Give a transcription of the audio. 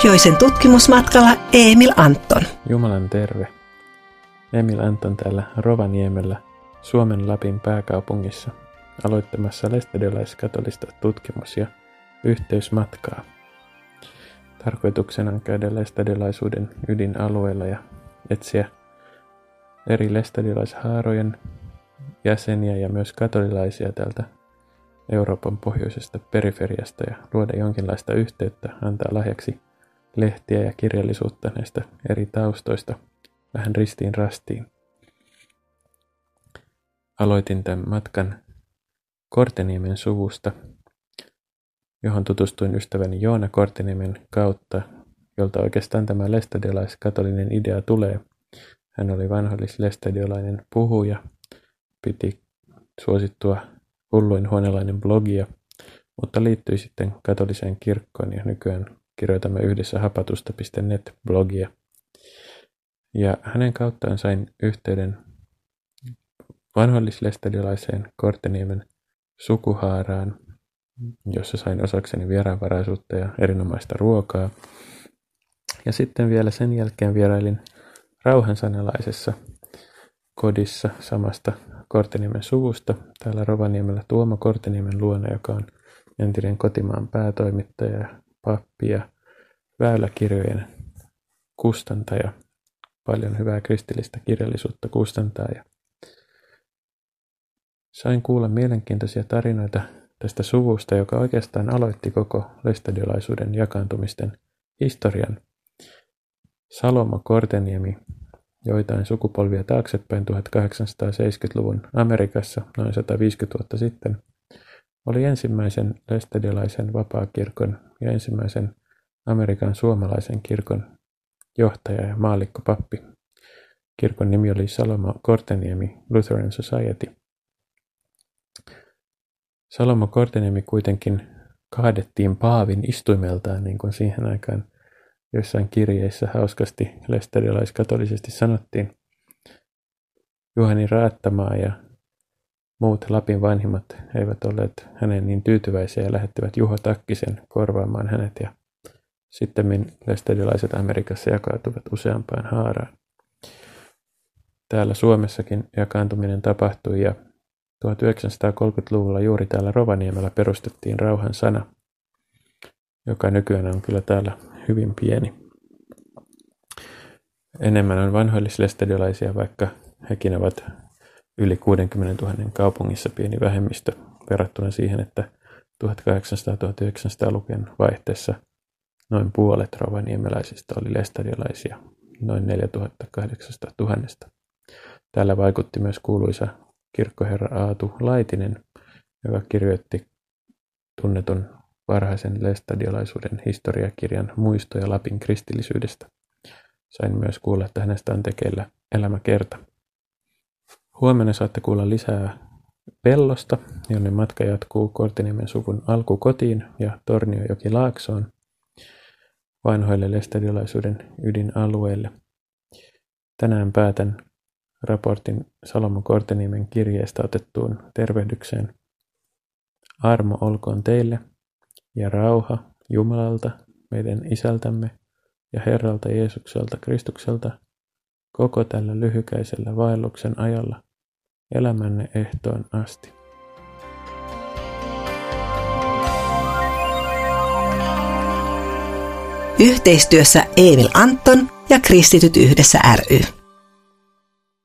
Pohjoisen tutkimusmatkalla Emil Anton. Jumalan terve. Emil Anton täällä Rovaniemellä, Suomen Lapin pääkaupungissa, aloittamassa lestadiolaiskatolista tutkimus- ja yhteysmatkaa. Tarkoituksena on käydä lestadiolaisuuden ydinalueella ja etsiä eri lestadiolaishaarojen jäseniä ja myös katolilaisia täältä Euroopan pohjoisesta periferiasta ja luoda jonkinlaista yhteyttä, antaa lahjaksi lehtiä ja kirjallisuutta näistä eri taustoista vähän ristiin rastiin. Aloitin tämän matkan Korteniemen suvusta, johon tutustuin ystäväni Joona Korteniemen kautta, jolta oikeastaan tämä lestadiolais-katolinen idea tulee. Hän oli vanhollis-lestadiolainen puhuja, piti suosittua hulluin huonelainen blogia, mutta liittyi sitten katoliseen kirkkoon ja nykyään kirjoitamme yhdessä hapatusta.net-blogia. Ja hänen kauttaan sain yhteyden vanhollislestadiolaiseen Korteniemen sukuhaaraan, jossa sain osakseni vieraanvaraisuutta ja erinomaista ruokaa. Ja sitten vielä sen jälkeen vierailin rauhansanalaisessa kodissa samasta Korteniemen suvusta täällä Rovaniemellä Tuomo Korteniemen luona, joka on entinen kotimaan päätoimittaja ja pappi ja väyläkirjojen kustantaja. Paljon hyvää kristillistä kirjallisuutta kustantaa ja sain kuulla mielenkiintoisia tarinoita tästä suvusta, joka oikeastaan aloitti koko lestadiolaisuuden jakaantumisten historian. Salomo Korteniemi joitain sukupolvia taaksepäin 1870-luvun Amerikassa noin 150 vuotta sitten, oli ensimmäisen lestadiolaisen vapaakirkon ja ensimmäisen Amerikan suomalaisen kirkon johtaja ja maallikkopappi. Kirkon nimi oli Salomo Korteniemi Lutheran Society. Salomo Korteniemi kuitenkin kaadettiin paavin istuimeltaan, niin kuin siihen aikaan joissain kirjeissä hauskasti lestadiolaiskatolisesti sanottiin. Juhani Raattamaa ja muut Lapin vanhimmat eivät olleet hänen niin tyytyväisiä ja lähettivät Juho Takkisen korvaamaan hänet ja sitten lestadiolaiset Amerikassa jakautuvat useampaan haaraan. Täällä Suomessakin jakaantuminen tapahtui ja 1930-luvulla juuri täällä Rovaniemellä perustettiin Rauhan sana, joka nykyään on kyllä täällä hyvin pieni. Enemmän on vanhoillislestadiolaisia, vaikka hekin ovat yli 60 000 kaupungissa pieni vähemmistö verrattuna siihen, että 1800-1900-lukujen vaihteessa noin puolet rovaniemeläisistä oli lestadiolaisia, noin 4800 000. Täällä vaikutti myös kuuluisa kirkkoherra Aatu Laitinen, joka kirjoitti tunnetun varhaisen lestadiolaisuuden historiakirjan Muistoja Lapin kristillisyydestä. Sain myös kuulla, että hänestä on tekeillä elämäkerta. Huomenna saatte kuulla lisää Pellosta, jonne matka jatkuu Korteniemen suvun alkukotiin ja Torniojoki Laaksoon vanhoille lestadiolaisuuden ydinalueelle. Tänään päätän raportin Salomo Korteniemen kirjeestä otettuun tervehdykseen. Armo olkoon teille ja rauha Jumalalta, meidän Isältämme ja Herralta Jeesukselta Kristukselta koko tällä lyhykäisellä vaelluksen ajalla elämänne ehtoon asti. Yhteistyössä Emil Anton ja Kristityt yhdessä ry.